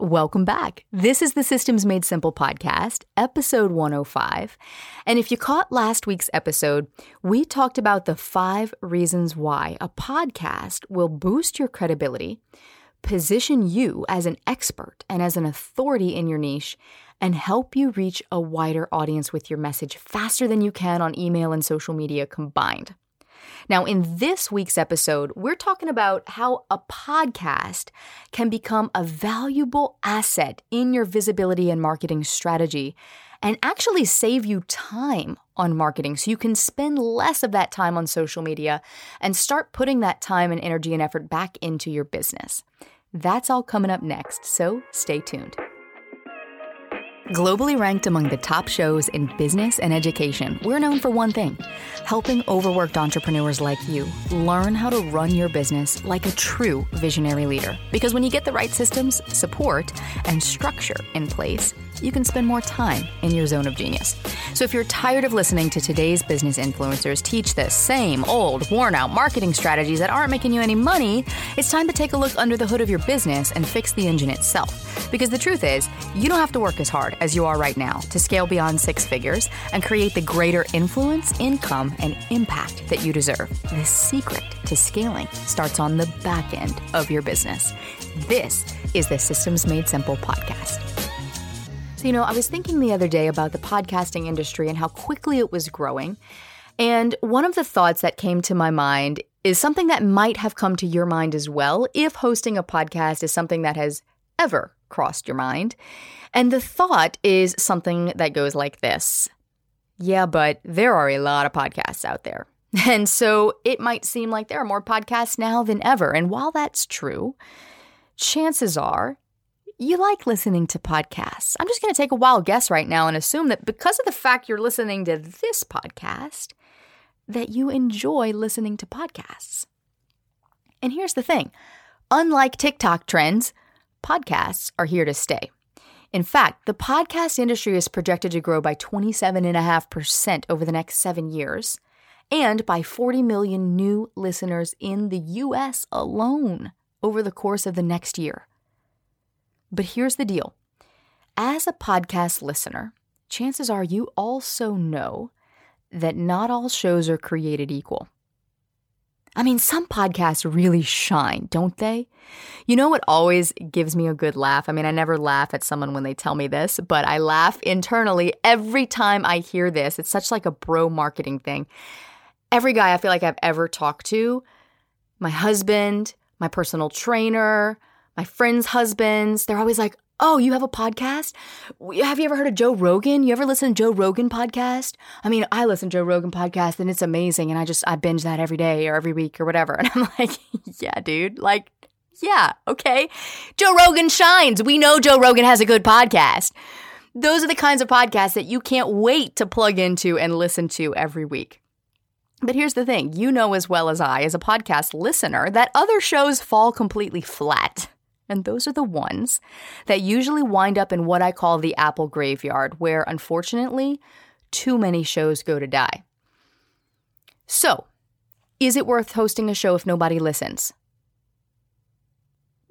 Welcome back. This is the Systems Made Simple podcast, episode 105. And if you caught last week's episode, we talked about the five reasons why a podcast will boost your credibility, position you as an expert and as an authority in your niche, and help you reach a wider audience with your message faster than you can on email and social media combined. Now, in this week's episode, we're talking about how a podcast can become a valuable asset in your visibility and marketing strategy and actually save you time on marketing so you can spend less of that time on social media and start putting that time and energy and effort back into your business. That's all coming up next, so stay tuned. Globally ranked among the top shows in business and education, we're known for one thing helping overworked entrepreneurs like you learn how to run your business like a true visionary leader. Because when you get the right systems, support, and structure in place, you can spend more time in your zone of genius. So if you're tired of listening to today's business influencers teach the same old, worn out marketing strategies that aren't making you any money, it's time to take a look under the hood of your business and fix the engine itself. Because the truth is, you don't have to work as hard as you are right now to scale beyond six figures and create the greater influence, income, and impact that you deserve. The secret to scaling starts on the back end of your business. This is the Systems Made Simple podcast. So, you know, I was thinking the other day about the podcasting industry and how quickly it was growing. And one of the thoughts that came to my mind is something that might have come to your mind as well if hosting a podcast is something that has ever crossed your mind. And the thought is something that goes like this Yeah, but there are a lot of podcasts out there. And so it might seem like there are more podcasts now than ever. And while that's true, chances are you like listening to podcasts. I'm just going to take a wild guess right now and assume that because of the fact you're listening to this podcast, that you enjoy listening to podcasts. And here's the thing unlike TikTok trends, podcasts are here to stay. In fact, the podcast industry is projected to grow by 27.5% over the next seven years and by 40 million new listeners in the US alone over the course of the next year. But here's the deal as a podcast listener, chances are you also know that not all shows are created equal. I mean, some podcasts really shine, don't they? You know what always gives me a good laugh? I mean, I never laugh at someone when they tell me this, but I laugh internally every time I hear this. It's such like a bro marketing thing. Every guy I feel like I've ever talked to, my husband, my personal trainer, my friends' husbands, they're always like, Oh, you have a podcast? Have you ever heard of Joe Rogan? You ever listen to Joe Rogan podcast? I mean, I listen to Joe Rogan podcast and it's amazing and I just I binge that every day or every week or whatever. And I'm like, yeah, dude. Like, yeah, okay. Joe Rogan shines. We know Joe Rogan has a good podcast. Those are the kinds of podcasts that you can't wait to plug into and listen to every week. But here's the thing you know as well as I, as a podcast listener, that other shows fall completely flat. And those are the ones that usually wind up in what I call the apple graveyard, where unfortunately, too many shows go to die. So, is it worth hosting a show if nobody listens?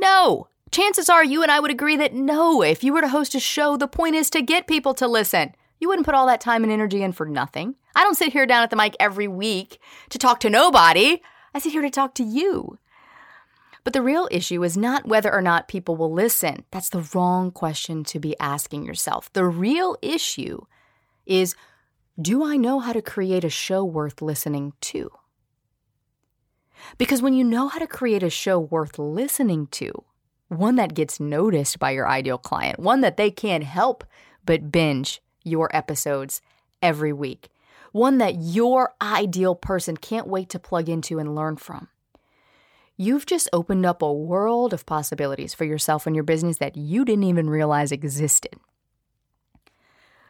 No! Chances are you and I would agree that no, if you were to host a show, the point is to get people to listen. You wouldn't put all that time and energy in for nothing. I don't sit here down at the mic every week to talk to nobody. I sit here to talk to you. But the real issue is not whether or not people will listen. That's the wrong question to be asking yourself. The real issue is do I know how to create a show worth listening to? Because when you know how to create a show worth listening to, one that gets noticed by your ideal client, one that they can't help but binge your episodes every week, one that your ideal person can't wait to plug into and learn from you've just opened up a world of possibilities for yourself and your business that you didn't even realize existed.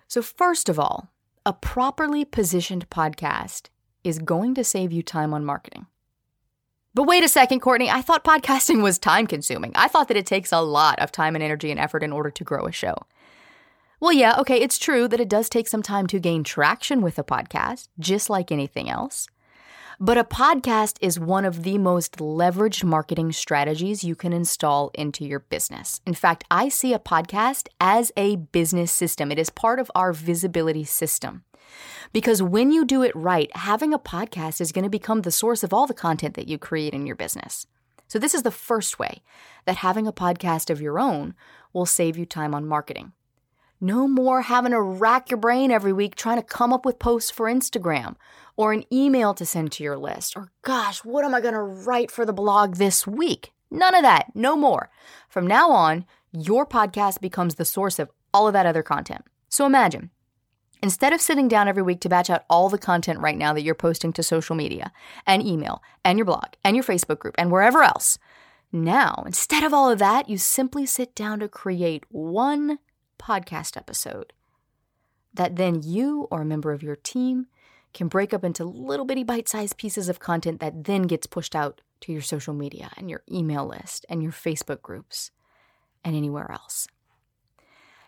So, first of all, a properly positioned podcast is going to save you time on marketing. But wait a second, Courtney, I thought podcasting was time consuming. I thought that it takes a lot of time and energy and effort in order to grow a show. Well, yeah, okay, it's true that it does take some time to gain traction with a podcast, just like anything else. But a podcast is one of the most leveraged marketing strategies you can install into your business. In fact, I see a podcast as a business system, it is part of our visibility system. Because when you do it right, having a podcast is going to become the source of all the content that you create in your business. So, this is the first way that having a podcast of your own will save you time on marketing. No more having to rack your brain every week trying to come up with posts for Instagram or an email to send to your list or, gosh, what am I going to write for the blog this week? None of that. No more. From now on, your podcast becomes the source of all of that other content. So imagine Instead of sitting down every week to batch out all the content right now that you're posting to social media and email and your blog and your Facebook group and wherever else, now, instead of all of that, you simply sit down to create one podcast episode that then you or a member of your team can break up into little bitty bite sized pieces of content that then gets pushed out to your social media and your email list and your Facebook groups and anywhere else.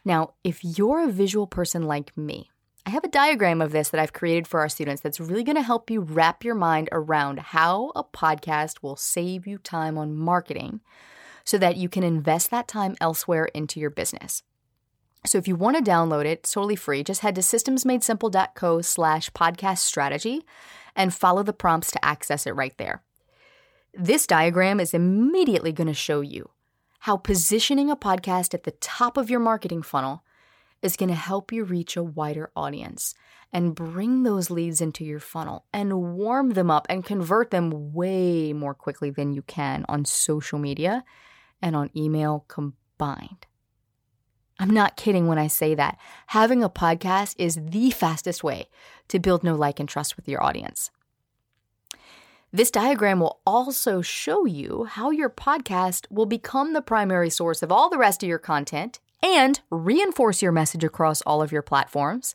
Now, if you're a visual person like me, I have a diagram of this that I've created for our students that's really going to help you wrap your mind around how a podcast will save you time on marketing so that you can invest that time elsewhere into your business. So if you want to download it, it's totally free. Just head to systemsmadesimple.co slash podcast strategy and follow the prompts to access it right there. This diagram is immediately going to show you how positioning a podcast at the top of your marketing funnel is going to help you reach a wider audience and bring those leads into your funnel and warm them up and convert them way more quickly than you can on social media and on email combined. I'm not kidding when I say that. Having a podcast is the fastest way to build know like and trust with your audience. This diagram will also show you how your podcast will become the primary source of all the rest of your content and reinforce your message across all of your platforms,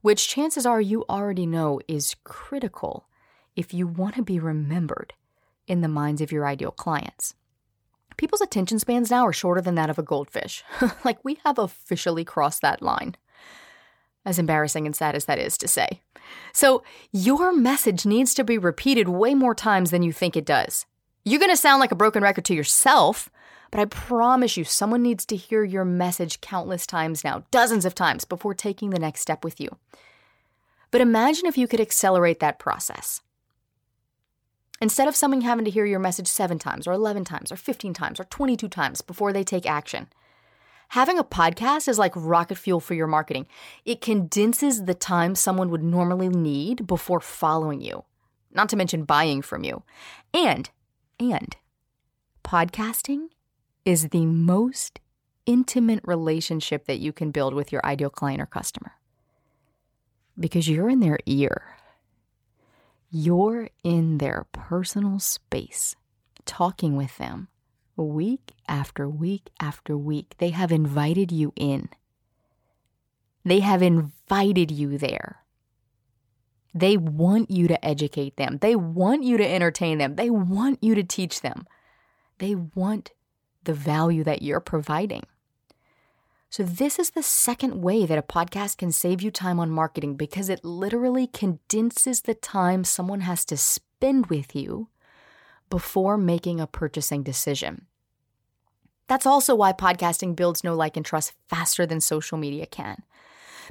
which chances are you already know is critical if you want to be remembered in the minds of your ideal clients. People's attention spans now are shorter than that of a goldfish. like we have officially crossed that line. As embarrassing and sad as that is to say. So, your message needs to be repeated way more times than you think it does. You're going to sound like a broken record to yourself, but I promise you, someone needs to hear your message countless times now, dozens of times, before taking the next step with you. But imagine if you could accelerate that process. Instead of someone having to hear your message seven times, or 11 times, or 15 times, or 22 times before they take action, having a podcast is like rocket fuel for your marketing. It condenses the time someone would normally need before following you, not to mention buying from you. And, and, podcasting is the most intimate relationship that you can build with your ideal client or customer. Because you're in their ear, you're in their personal space, talking with them week after week after week. They have invited you in, they have invited you there. They want you to educate them. They want you to entertain them. They want you to teach them. They want the value that you're providing. So, this is the second way that a podcast can save you time on marketing because it literally condenses the time someone has to spend with you before making a purchasing decision. That's also why podcasting builds no like and trust faster than social media can.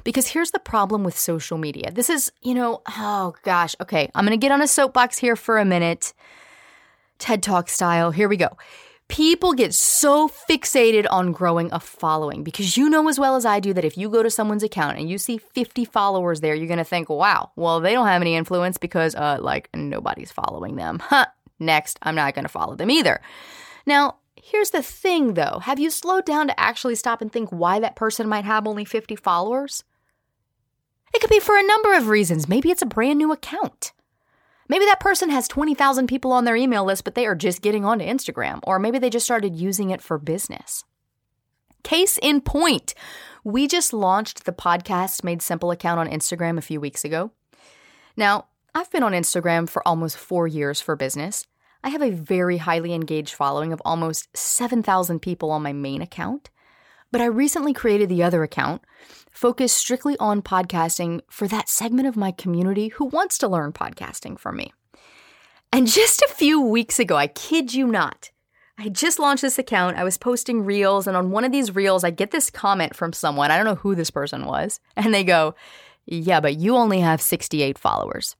Because here's the problem with social media. This is, you know, oh gosh, okay, I'm gonna get on a soapbox here for a minute. TED Talk style. Here we go. People get so fixated on growing a following because you know as well as I do that if you go to someone's account and you see 50 followers there, you're going to think, wow, well, they don't have any influence because, uh, like, nobody's following them. Huh, next, I'm not going to follow them either. Now, here's the thing though have you slowed down to actually stop and think why that person might have only 50 followers? It could be for a number of reasons. Maybe it's a brand new account. Maybe that person has 20,000 people on their email list, but they are just getting onto Instagram, or maybe they just started using it for business. Case in point, we just launched the podcast Made Simple account on Instagram a few weeks ago. Now, I've been on Instagram for almost four years for business. I have a very highly engaged following of almost 7,000 people on my main account. But I recently created the other account, focused strictly on podcasting for that segment of my community who wants to learn podcasting from me. And just a few weeks ago, I kid you not, I just launched this account. I was posting reels, and on one of these reels, I get this comment from someone. I don't know who this person was. And they go, Yeah, but you only have 68 followers.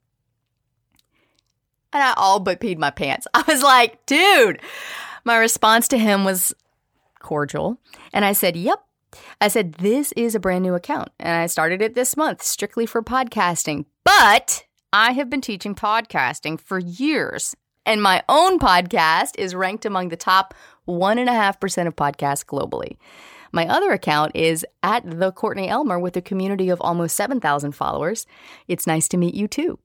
And I all but peed my pants. I was like, Dude, my response to him was cordial. And I said, Yep. I said, This is a brand new account. And I started it this month strictly for podcasting. But I have been teaching podcasting for years. And my own podcast is ranked among the top 1.5% of podcasts globally. My other account is at the Courtney Elmer with a community of almost 7,000 followers. It's nice to meet you too.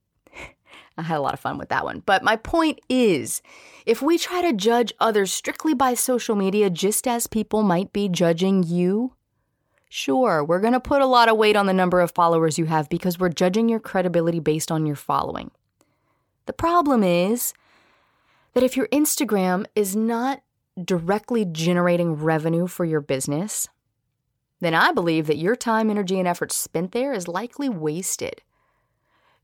I had a lot of fun with that one. But my point is if we try to judge others strictly by social media, just as people might be judging you, sure, we're going to put a lot of weight on the number of followers you have because we're judging your credibility based on your following. The problem is that if your Instagram is not directly generating revenue for your business, then I believe that your time, energy, and effort spent there is likely wasted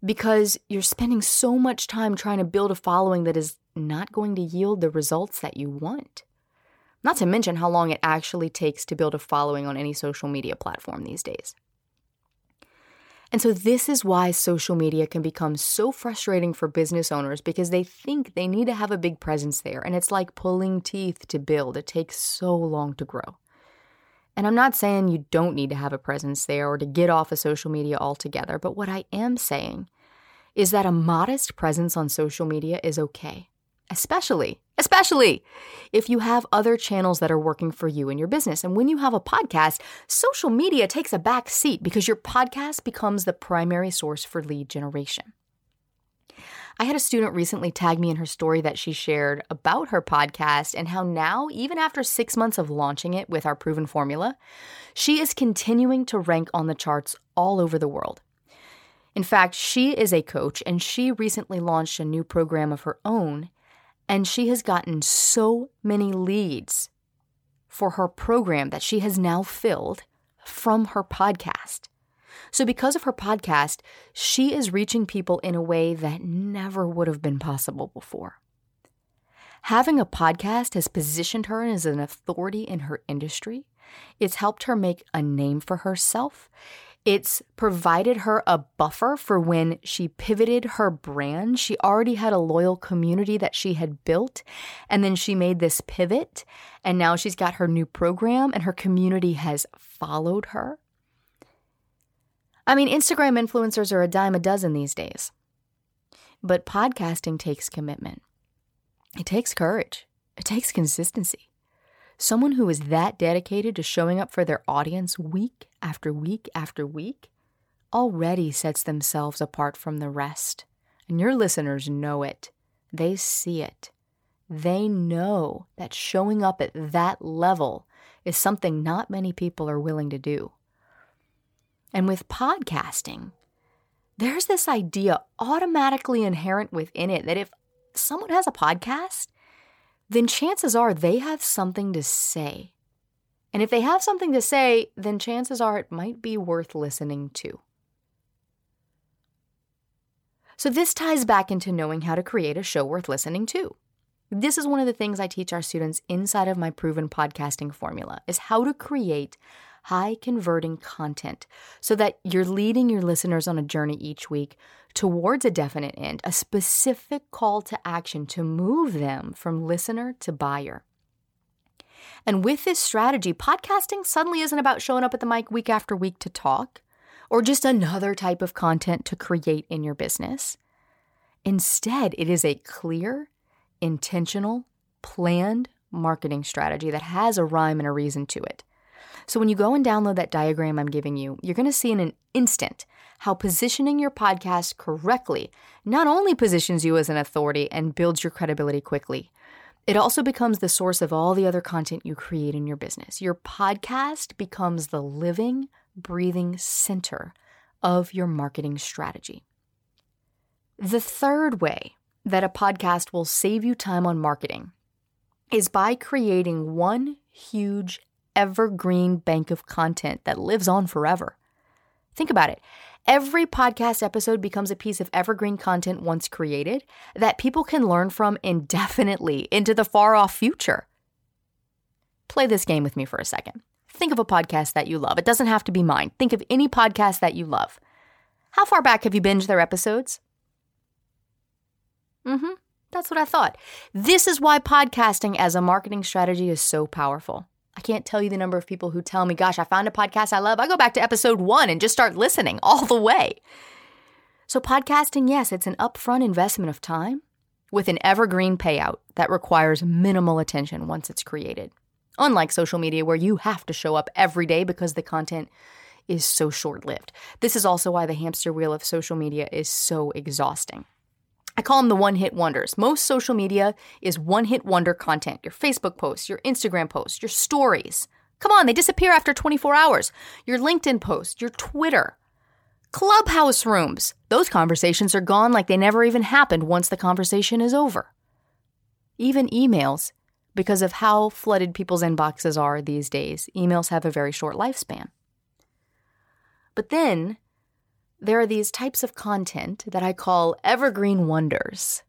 because you're spending so much time trying to build a following that is not going to yield the results that you want. Not to mention how long it actually takes to build a following on any social media platform these days. And so, this is why social media can become so frustrating for business owners because they think they need to have a big presence there. And it's like pulling teeth to build, it takes so long to grow. And I'm not saying you don't need to have a presence there or to get off of social media altogether, but what I am saying is that a modest presence on social media is okay especially especially if you have other channels that are working for you in your business. And when you have a podcast, social media takes a back seat because your podcast becomes the primary source for lead generation. I had a student recently tag me in her story that she shared about her podcast and how now, even after six months of launching it with our proven formula, she is continuing to rank on the charts all over the world. In fact, she is a coach and she recently launched a new program of her own and she has gotten so many leads for her program that she has now filled from her podcast. So, because of her podcast, she is reaching people in a way that never would have been possible before. Having a podcast has positioned her as an authority in her industry. It's helped her make a name for herself. It's provided her a buffer for when she pivoted her brand. She already had a loyal community that she had built, and then she made this pivot, and now she's got her new program, and her community has followed her. I mean, Instagram influencers are a dime a dozen these days. But podcasting takes commitment, it takes courage, it takes consistency. Someone who is that dedicated to showing up for their audience week after week after week already sets themselves apart from the rest. And your listeners know it. They see it. They know that showing up at that level is something not many people are willing to do. And with podcasting, there's this idea automatically inherent within it that if someone has a podcast, then chances are they have something to say. And if they have something to say, then chances are it might be worth listening to. So, this ties back into knowing how to create a show worth listening to. This is one of the things I teach our students inside of my proven podcasting formula is how to create high converting content so that you're leading your listeners on a journey each week towards a definite end, a specific call to action to move them from listener to buyer. And with this strategy, podcasting suddenly isn't about showing up at the mic week after week to talk or just another type of content to create in your business. Instead, it is a clear, intentional, planned marketing strategy that has a rhyme and a reason to it. So when you go and download that diagram I'm giving you, you're going to see in an instant how positioning your podcast correctly not only positions you as an authority and builds your credibility quickly, it also becomes the source of all the other content you create in your business. Your podcast becomes the living, breathing center of your marketing strategy. The third way that a podcast will save you time on marketing is by creating one huge evergreen bank of content that lives on forever. Think about it. Every podcast episode becomes a piece of evergreen content once created that people can learn from indefinitely into the far off future. Play this game with me for a second. Think of a podcast that you love. It doesn't have to be mine. Think of any podcast that you love. How far back have you binged their episodes? Mm hmm. That's what I thought. This is why podcasting as a marketing strategy is so powerful. I can't tell you the number of people who tell me, gosh, I found a podcast I love. I go back to episode one and just start listening all the way. So, podcasting, yes, it's an upfront investment of time with an evergreen payout that requires minimal attention once it's created. Unlike social media, where you have to show up every day because the content is so short lived. This is also why the hamster wheel of social media is so exhausting. I call them the one hit wonders. Most social media is one hit wonder content your Facebook posts, your Instagram posts, your stories. Come on, they disappear after 24 hours. Your LinkedIn post, your Twitter, clubhouse rooms. Those conversations are gone like they never even happened once the conversation is over. Even emails, because of how flooded people's inboxes are these days, emails have a very short lifespan. But then there are these types of content that I call evergreen wonders.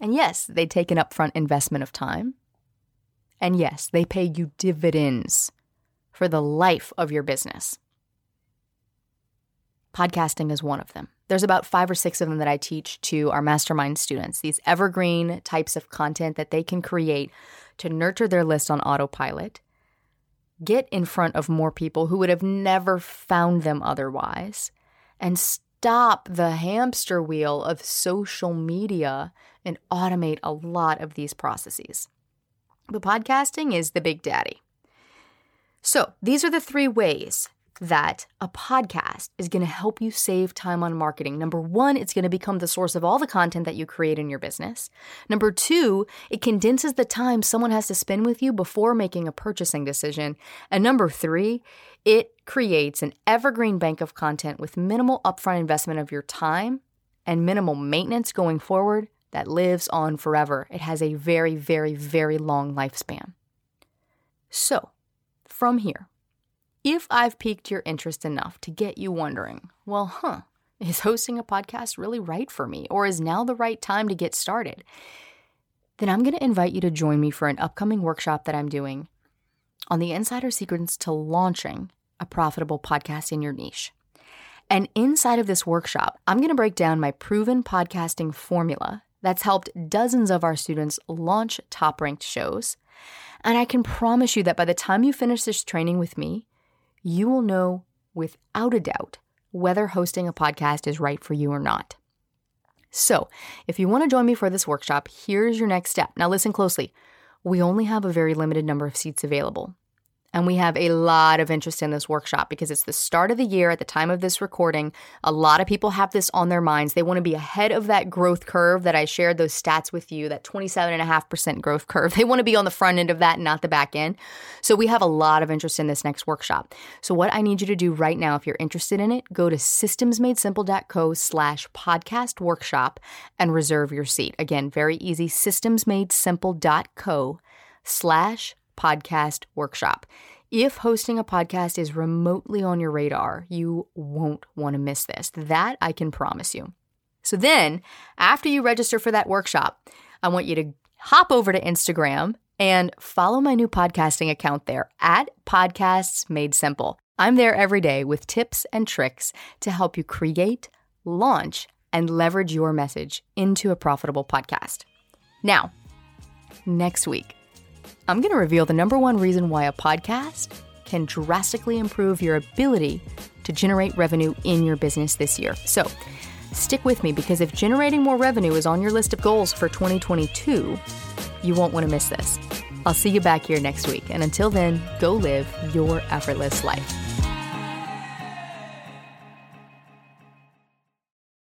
And yes, they take an upfront investment of time. And yes, they pay you dividends for the life of your business. Podcasting is one of them. There's about five or six of them that I teach to our mastermind students, these evergreen types of content that they can create to nurture their list on autopilot, get in front of more people who would have never found them otherwise, and stop the hamster wheel of social media and automate a lot of these processes. But podcasting is the big daddy. So, these are the three ways that a podcast is going to help you save time on marketing. Number one, it's going to become the source of all the content that you create in your business. Number two, it condenses the time someone has to spend with you before making a purchasing decision. And number three, it creates an evergreen bank of content with minimal upfront investment of your time and minimal maintenance going forward that lives on forever. It has a very, very, very long lifespan. So, from here, if I've piqued your interest enough to get you wondering, well, huh, is hosting a podcast really right for me? Or is now the right time to get started? Then I'm going to invite you to join me for an upcoming workshop that I'm doing on the insider secrets to launching a profitable podcast in your niche. And inside of this workshop, I'm going to break down my proven podcasting formula that's helped dozens of our students launch top ranked shows. And I can promise you that by the time you finish this training with me, you will know without a doubt whether hosting a podcast is right for you or not. So, if you want to join me for this workshop, here's your next step. Now, listen closely. We only have a very limited number of seats available. And we have a lot of interest in this workshop because it's the start of the year at the time of this recording. A lot of people have this on their minds. They want to be ahead of that growth curve that I shared those stats with you, that 27.5% growth curve. They want to be on the front end of that, not the back end. So we have a lot of interest in this next workshop. So what I need you to do right now, if you're interested in it, go to systemsmadesimple.co slash podcast workshop and reserve your seat. Again, very easy, systemsmadesimple.co slash podcast workshop. If hosting a podcast is remotely on your radar, you won't want to miss this. That I can promise you. So then, after you register for that workshop, I want you to hop over to Instagram and follow my new podcasting account there at Podcasts Made Simple. I'm there every day with tips and tricks to help you create, launch, and leverage your message into a profitable podcast. Now, next week, I'm going to reveal the number one reason why a podcast can drastically improve your ability to generate revenue in your business this year. So, stick with me because if generating more revenue is on your list of goals for 2022, you won't want to miss this. I'll see you back here next week. And until then, go live your effortless life.